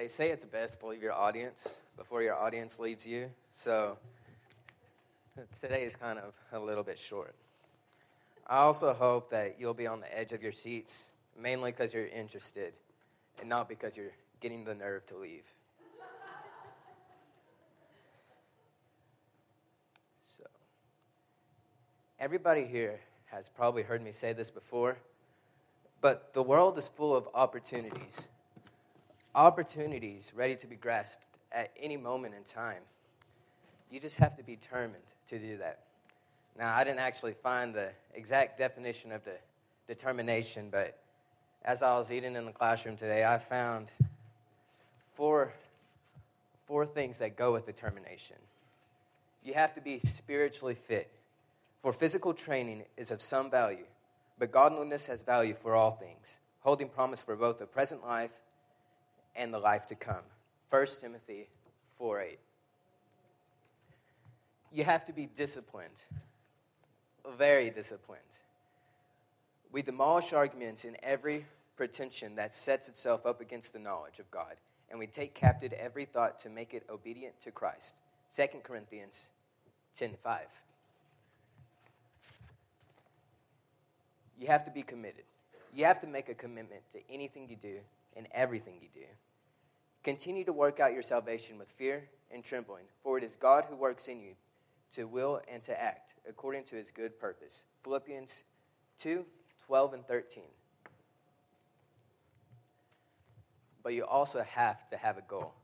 They say it's best to leave your audience before your audience leaves you. So today is kind of a little bit short. I also hope that you'll be on the edge of your seats, mainly because you're interested and not because you're getting the nerve to leave. so, everybody here has probably heard me say this before, but the world is full of opportunities. Opportunities ready to be grasped at any moment in time. You just have to be determined to do that. Now, I didn't actually find the exact definition of the determination, but as I was eating in the classroom today, I found four, four things that go with determination. You have to be spiritually fit, for physical training is of some value, but godliness has value for all things, holding promise for both the present life and the life to come. 1 Timothy 4 8. You have to be disciplined, very disciplined. We demolish arguments in every pretension that sets itself up against the knowledge of God, and we take captive every thought to make it obedient to Christ. 2 Corinthians 10 5. You have to be committed. You have to make a commitment to anything you do and everything you do. Continue to work out your salvation with fear and trembling, for it is God who works in you to will and to act according to his good purpose. Philippians 2 12 and 13. But you also have to have a goal.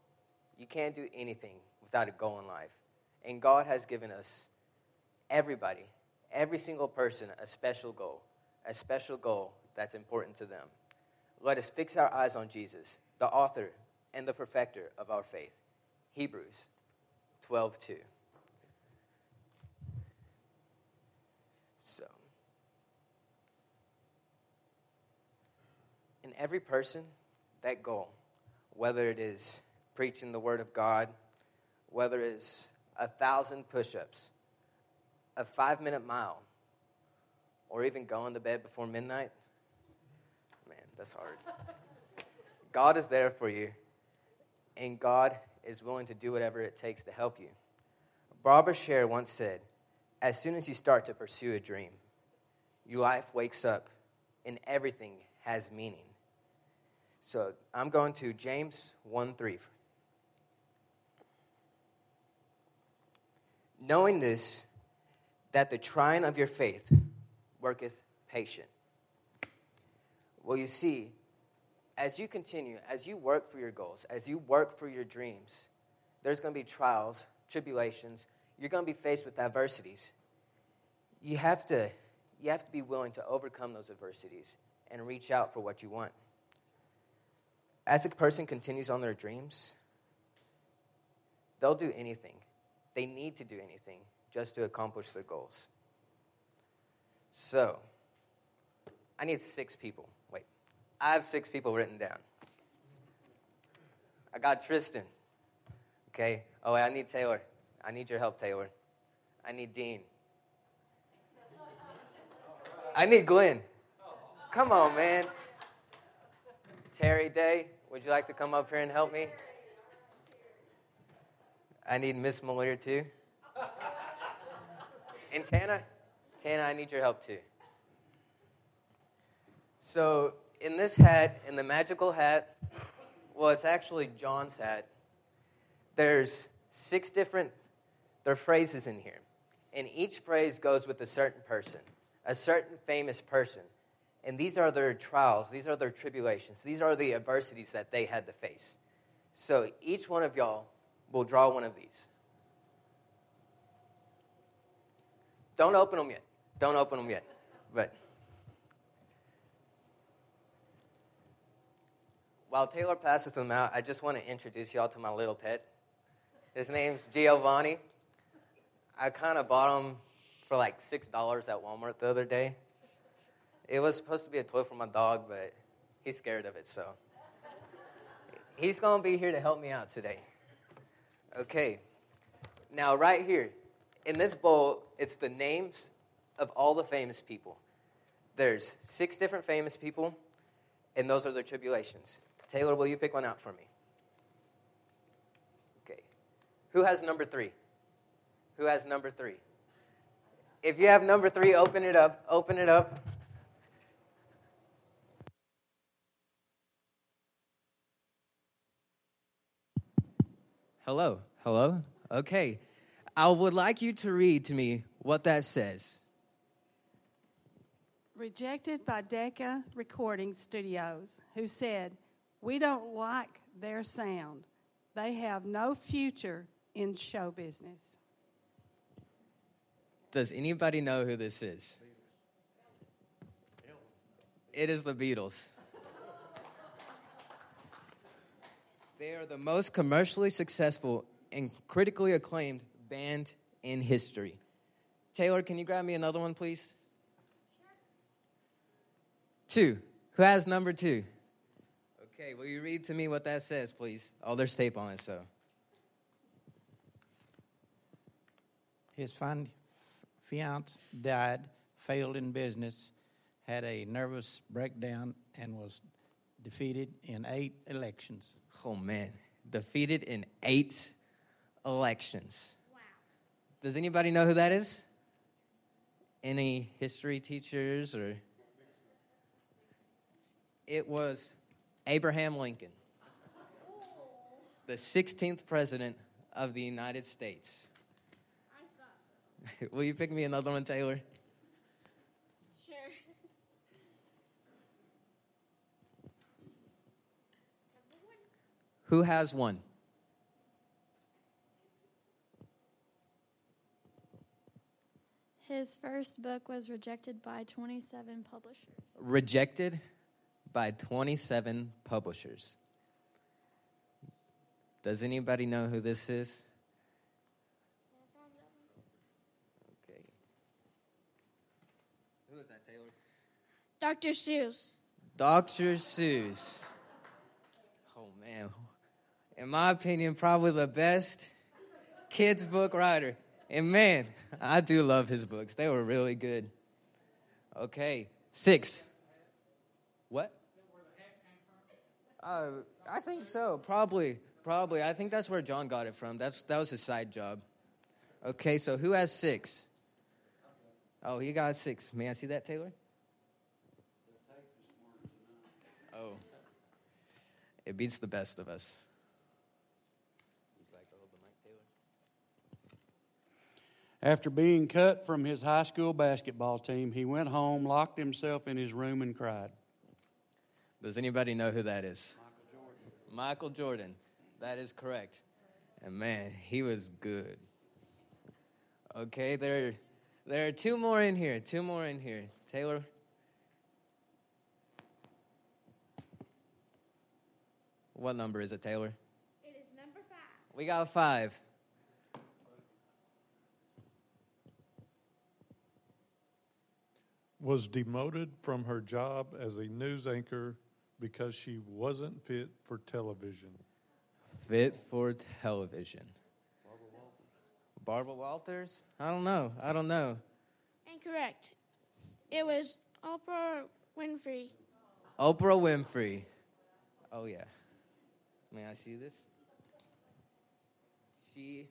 You can't do anything without a goal in life. And God has given us, everybody, every single person, a special goal, a special goal that's important to them. Let us fix our eyes on Jesus, the author and the perfecter of our faith. Hebrews 12 2. So, in every person, that goal, whether it is preaching the Word of God, whether it's a thousand push ups, a five minute mile, or even going to bed before midnight, man, that's hard. God is there for you and God is willing to do whatever it takes to help you. Barbara Sher once said, As soon as you start to pursue a dream, your life wakes up and everything has meaning. So I'm going to James 1 3. Knowing this, that the trying of your faith worketh patient. Well, you see, as you continue, as you work for your goals, as you work for your dreams, there's going to be trials, tribulations. You're going to be faced with adversities. You have to, you have to be willing to overcome those adversities and reach out for what you want. As a person continues on their dreams, they'll do anything. They need to do anything just to accomplish their goals. So, I need six people. I have six people written down. I got Tristan. Okay. Oh, I need Taylor. I need your help, Taylor. I need Dean. I need Glenn. Come on, man. Terry Day, would you like to come up here and help me? I need Miss Malier too. And Tana, Tana, I need your help too. So in this hat, in the magical hat, well, it's actually John's hat. There's six different there are phrases in here. And each phrase goes with a certain person, a certain famous person. And these are their trials, these are their tribulations, these are the adversities that they had to face. So each one of y'all will draw one of these. Don't open them yet. Don't open them yet. But While Taylor passes them out, I just want to introduce y'all to my little pet. His name's Giovanni. I kind of bought him for like $6 at Walmart the other day. It was supposed to be a toy for my dog, but he's scared of it, so. He's going to be here to help me out today. Okay. Now, right here, in this bowl, it's the names of all the famous people. There's six different famous people, and those are their tribulations. Taylor, will you pick one out for me? Okay. Who has number three? Who has number three? If you have number three, open it up. Open it up. Hello. Hello. Okay. I would like you to read to me what that says. Rejected by Decca Recording Studios, who said, We don't like their sound. They have no future in show business. Does anybody know who this is? It is the Beatles. They are the most commercially successful and critically acclaimed band in history. Taylor, can you grab me another one, please? Two. Who has number two? Okay, will you read to me what that says, please? Oh, there's tape on it, so. His fin- fiance died, failed in business, had a nervous breakdown, and was defeated in eight elections. Oh, man. Defeated in eight elections. Wow. Does anybody know who that is? Any history teachers or? It was Abraham Lincoln, the 16th president of the United States. Will you pick me another one, Taylor? Sure. Who has one? His first book was rejected by 27 publishers. Rejected by 27 publishers. Does anybody know who this is? Okay. Who is that, Taylor? Dr. Seuss. Dr. Seuss. Oh, man. In my opinion, probably the best kids' book writer. And man, I do love his books. They were really good. Okay, six. What? Uh, I think so. Probably, probably. I think that's where John got it from. That's that was his side job. Okay, so who has six? Oh, he got six. May I see that, Taylor? Oh, it beats the best of us. After being cut from his high school basketball team, he went home, locked himself in his room, and cried. Does anybody know who that is? Michael Jordan. Michael Jordan. That is correct. And man, he was good. Okay, there, there are two more in here. Two more in here. Taylor. What number is it, Taylor? It is number five. We got five. was demoted from her job as a news anchor because she wasn't fit for television. Fit for television. Barbara Walters. Barbara Walters? I don't know. I don't know. Incorrect. It was Oprah Winfrey. Oprah Winfrey. Oh, yeah. May I see this? She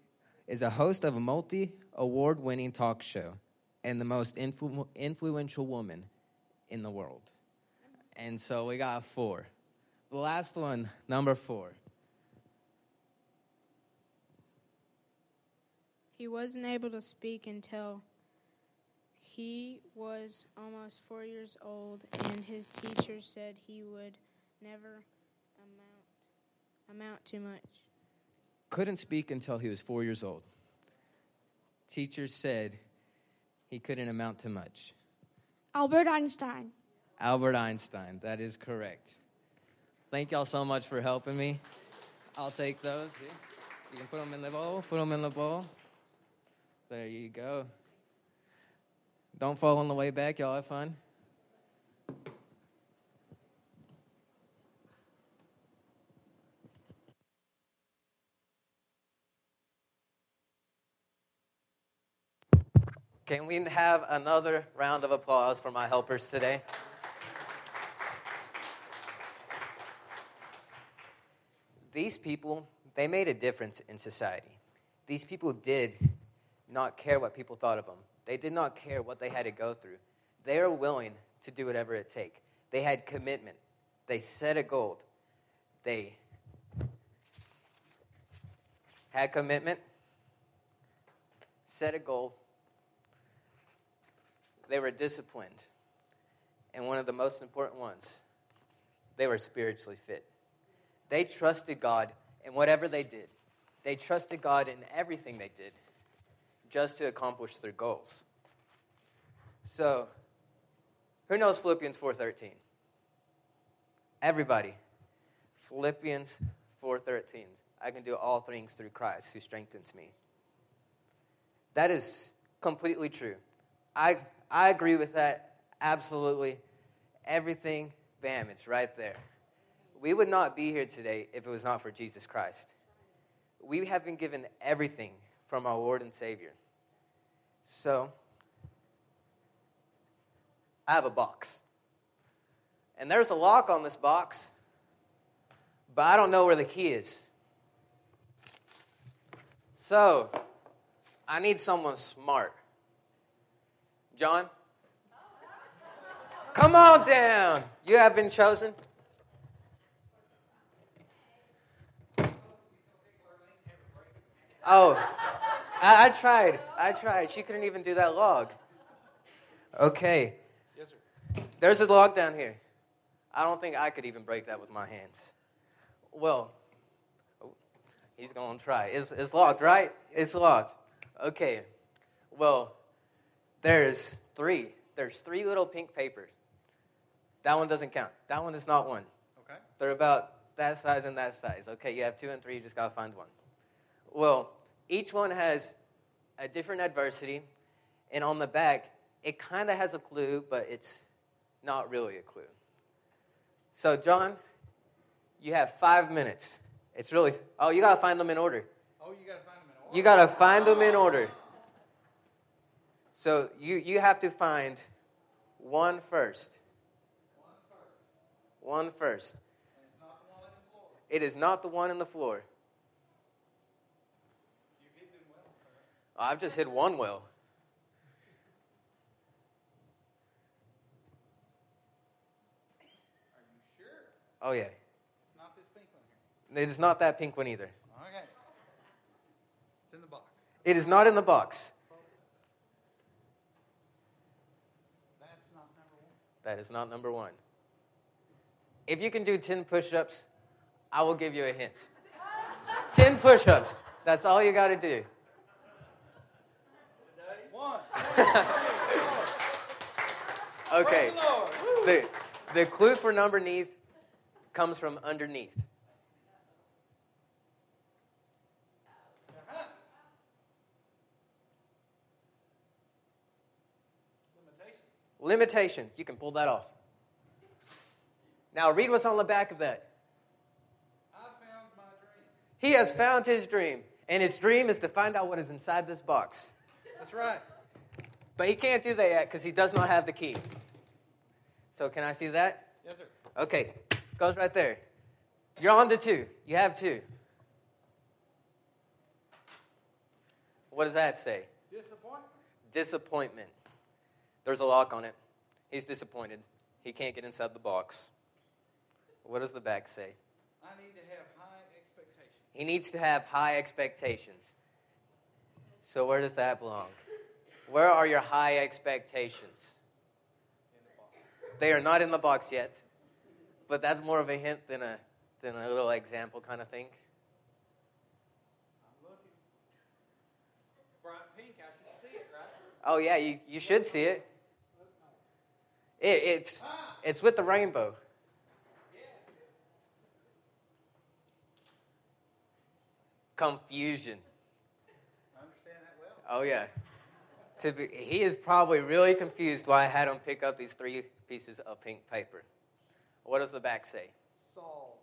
is a host of a multi award winning talk show and the most influ- influential woman in the world. And so we got four. The last one, number four. He wasn't able to speak until he was almost four years old, and his teacher said he would never amount amount to much. Couldn't speak until he was four years old. Teacher said he couldn't amount to much. Albert Einstein. Albert Einstein, that is correct. Thank y'all so much for helping me. I'll take those. You can put them in the bowl, put them in the bowl. There you go. Don't fall on the way back. Y'all have fun. Can we have another round of applause for my helpers today? These people, they made a difference in society. these people did not care what people thought of them. They did not care what they had to go through. They are willing to do whatever it takes. They had commitment. They set a goal. They had commitment, set a goal. They were disciplined. And one of the most important ones, they were spiritually fit. They trusted God in whatever they did. They trusted God in everything they did just to accomplish their goals. So, who knows Philippians 4:13? Everybody. Philippians 4:13. I can do all things through Christ who strengthens me. That is completely true. I I agree with that absolutely. Everything, bam, it's right there. We would not be here today if it was not for Jesus Christ. We have been given everything from our Lord and Savior. So, I have a box. And there's a lock on this box, but I don't know where the key is. So, I need someone smart. John? Come on down. You have been chosen. Oh, I, I tried. I tried. She couldn't even do that log. Okay. Yes, sir. There's a log down here. I don't think I could even break that with my hands. Well, oh, he's going to try. It's, it's locked, right? It's locked. Okay. Well, there's three. There's three little pink papers. That one doesn't count. That one is not one. Okay. They're about that size and that size. Okay, you have two and three, you just got to find one. Well, each one has a different adversity, and on the back, it kind of has a clue, but it's not really a clue. So, John, you have five minutes. It's really, oh, you got to find them in order. Oh, you got to find them in order. You got to find them in order. So, you, you have to find one first. One first. It is not the one in the floor. I've just hit one well. Are you sure? Oh, yeah. It's not this pink one here. It is not that pink one either. Okay. It's in the box. It is not in the box. That's not number one. That is not number one. If you can do 10 push ups, I will give you a hint. 10 push ups. That's all you got to do. Okay. The The, clue for number underneath comes from underneath. Limitations. Limitations. You can pull that off. Now, read what's on the back of that. I found my dream. He has found his dream, and his dream is to find out what is inside this box. That's right. But he can't do that yet because he does not have the key. So, can I see that? Yes, sir. Okay, goes right there. You're on to two. You have two. What does that say? Disappointment. Disappointment. There's a lock on it. He's disappointed. He can't get inside the box. What does the back say? I need to have high expectations. He needs to have high expectations. So, where does that belong? Where are your high expectations? They are not in the box yet, but that's more of a hint than a, than a little example kind of thing. I'm looking. Bright pink. I should see it, right? Oh, yeah, you, you should see it. it it's, it's with the rainbow. Confusion. I understand that well. Oh yeah. To be, he is probably really confused why I had him pick up these three pieces of pink paper. What does the back say? Saul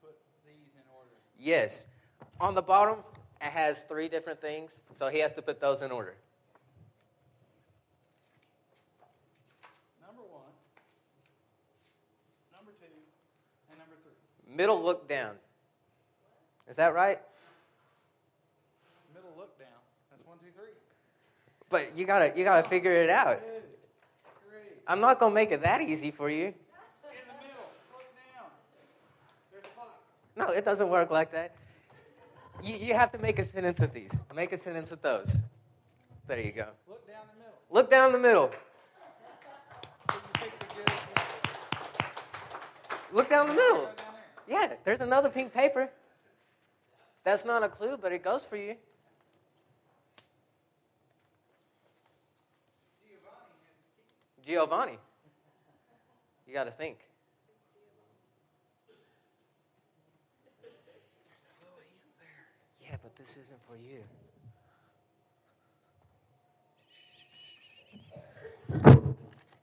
put these in order. Yes. On the bottom, it has three different things, so he has to put those in order. Number one, number two, and number three. Middle look down. Is that right? Middle look But you gotta you gotta figure it out. I'm not gonna make it that easy for you. No, it doesn't work like that. You, you have to make a sentence with these. Make a sentence with those. There you go. Look down the middle. Look down the middle. Look down the middle. Yeah, there's another pink paper. That's not a clue, but it goes for you. Giovanni. You got to think. Yeah, but this isn't for you.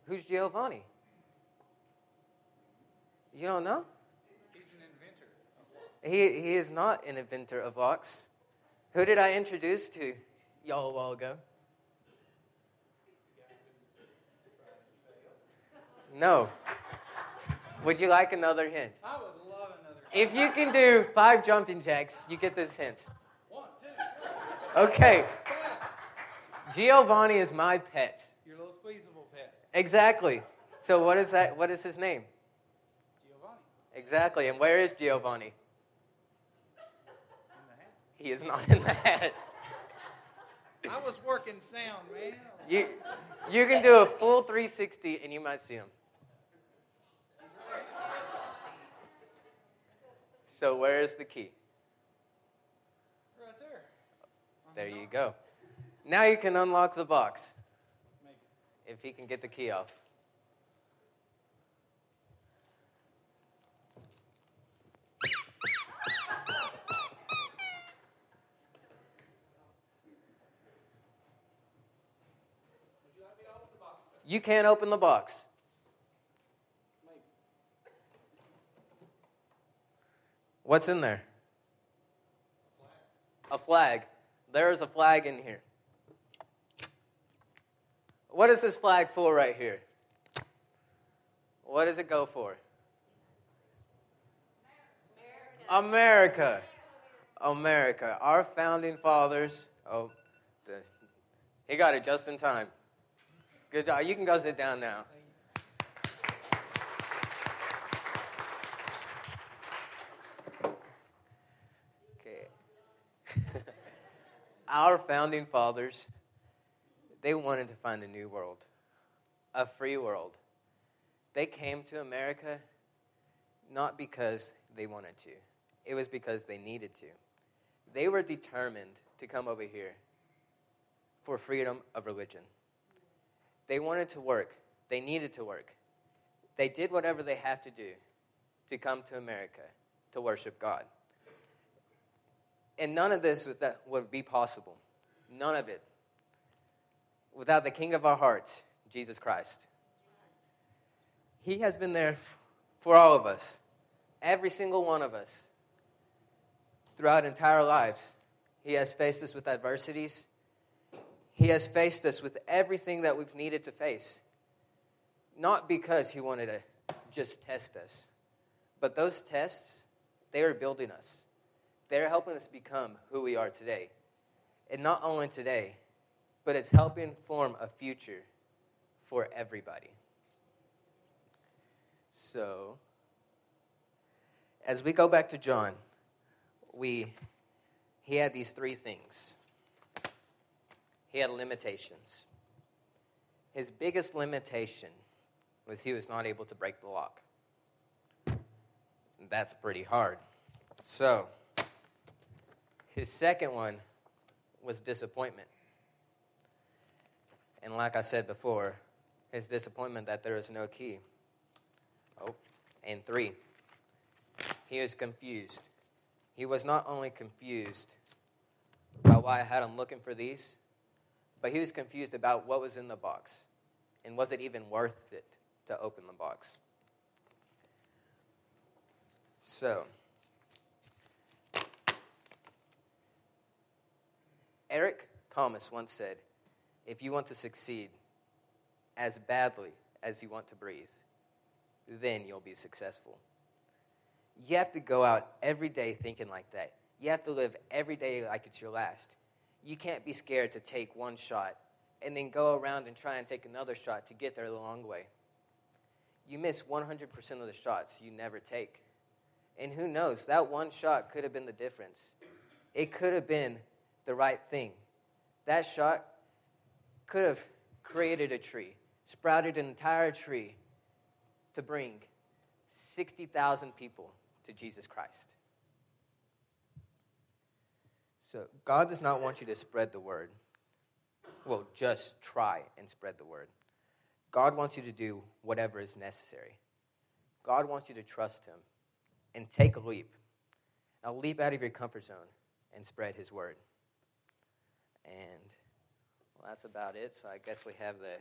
Who's Giovanni? You don't know? He's an inventor. He, he is not an inventor of locks. Who did I introduce to y'all a while ago? No. Would you like another hint? I would love another. hint. If you can do five jumping jacks, you get this hint. One, two, Okay. Giovanni is my pet. Your little squeezable pet, Exactly. So what is that? What is his name? Giovanni, Exactly. And where is Giovanni? in the hat. He is not in the hat. I was working sound, man. You, you can do a full 360 and you might see him. So where is the key? Right there. There you go. Now you can unlock the box. If he can get the key off. You can't open the box. What's in there? A flag. There is a flag in here. What is this flag for right here? What does it go for? America. America. Our founding fathers. Oh, he got it just in time. Good job. You can go sit down now. Okay. Our founding fathers, they wanted to find a new world, a free world. They came to America not because they wanted to, it was because they needed to. They were determined to come over here for freedom of religion. They wanted to work, they needed to work. They did whatever they have to do to come to America to worship God. And none of this would, be possible. None of it. Without the King of our hearts, Jesus Christ. He has been there for all of us, every single one of us, throughout entire lives. He has faced us with adversities. He has faced us with everything that we've needed to face. Not because he wanted to just test us, but those tests, they are building us. They're helping us become who we are today. And not only today, but it's helping form a future for everybody. So, as we go back to John, we he had these three things. He had limitations. His biggest limitation was he was not able to break the lock. That's pretty hard. So, his second one was disappointment. And like I said before, his disappointment that there is no key. Oh, and three, he was confused. He was not only confused by why I had him looking for these, but he was confused about what was in the box and was it even worth it to open the box. So, Eric Thomas once said, if you want to succeed as badly as you want to breathe, then you'll be successful. You have to go out every day thinking like that. You have to live every day like it's your last. you can't be scared to take one shot and then go around and try and take another shot to get there the long way. You miss 100% of the shots you never take. And who knows, that one shot could have been the difference. It could have been the right thing. That shot could have created a tree, sprouted an entire tree to bring 60,000 people to Jesus Christ. So, God does not want you to spread the word. Well, just try and spread the word. God wants you to do whatever is necessary. God wants you to trust Him and take a leap. Now, leap out of your comfort zone and spread His word. And well, that's about it. So, I guess we have the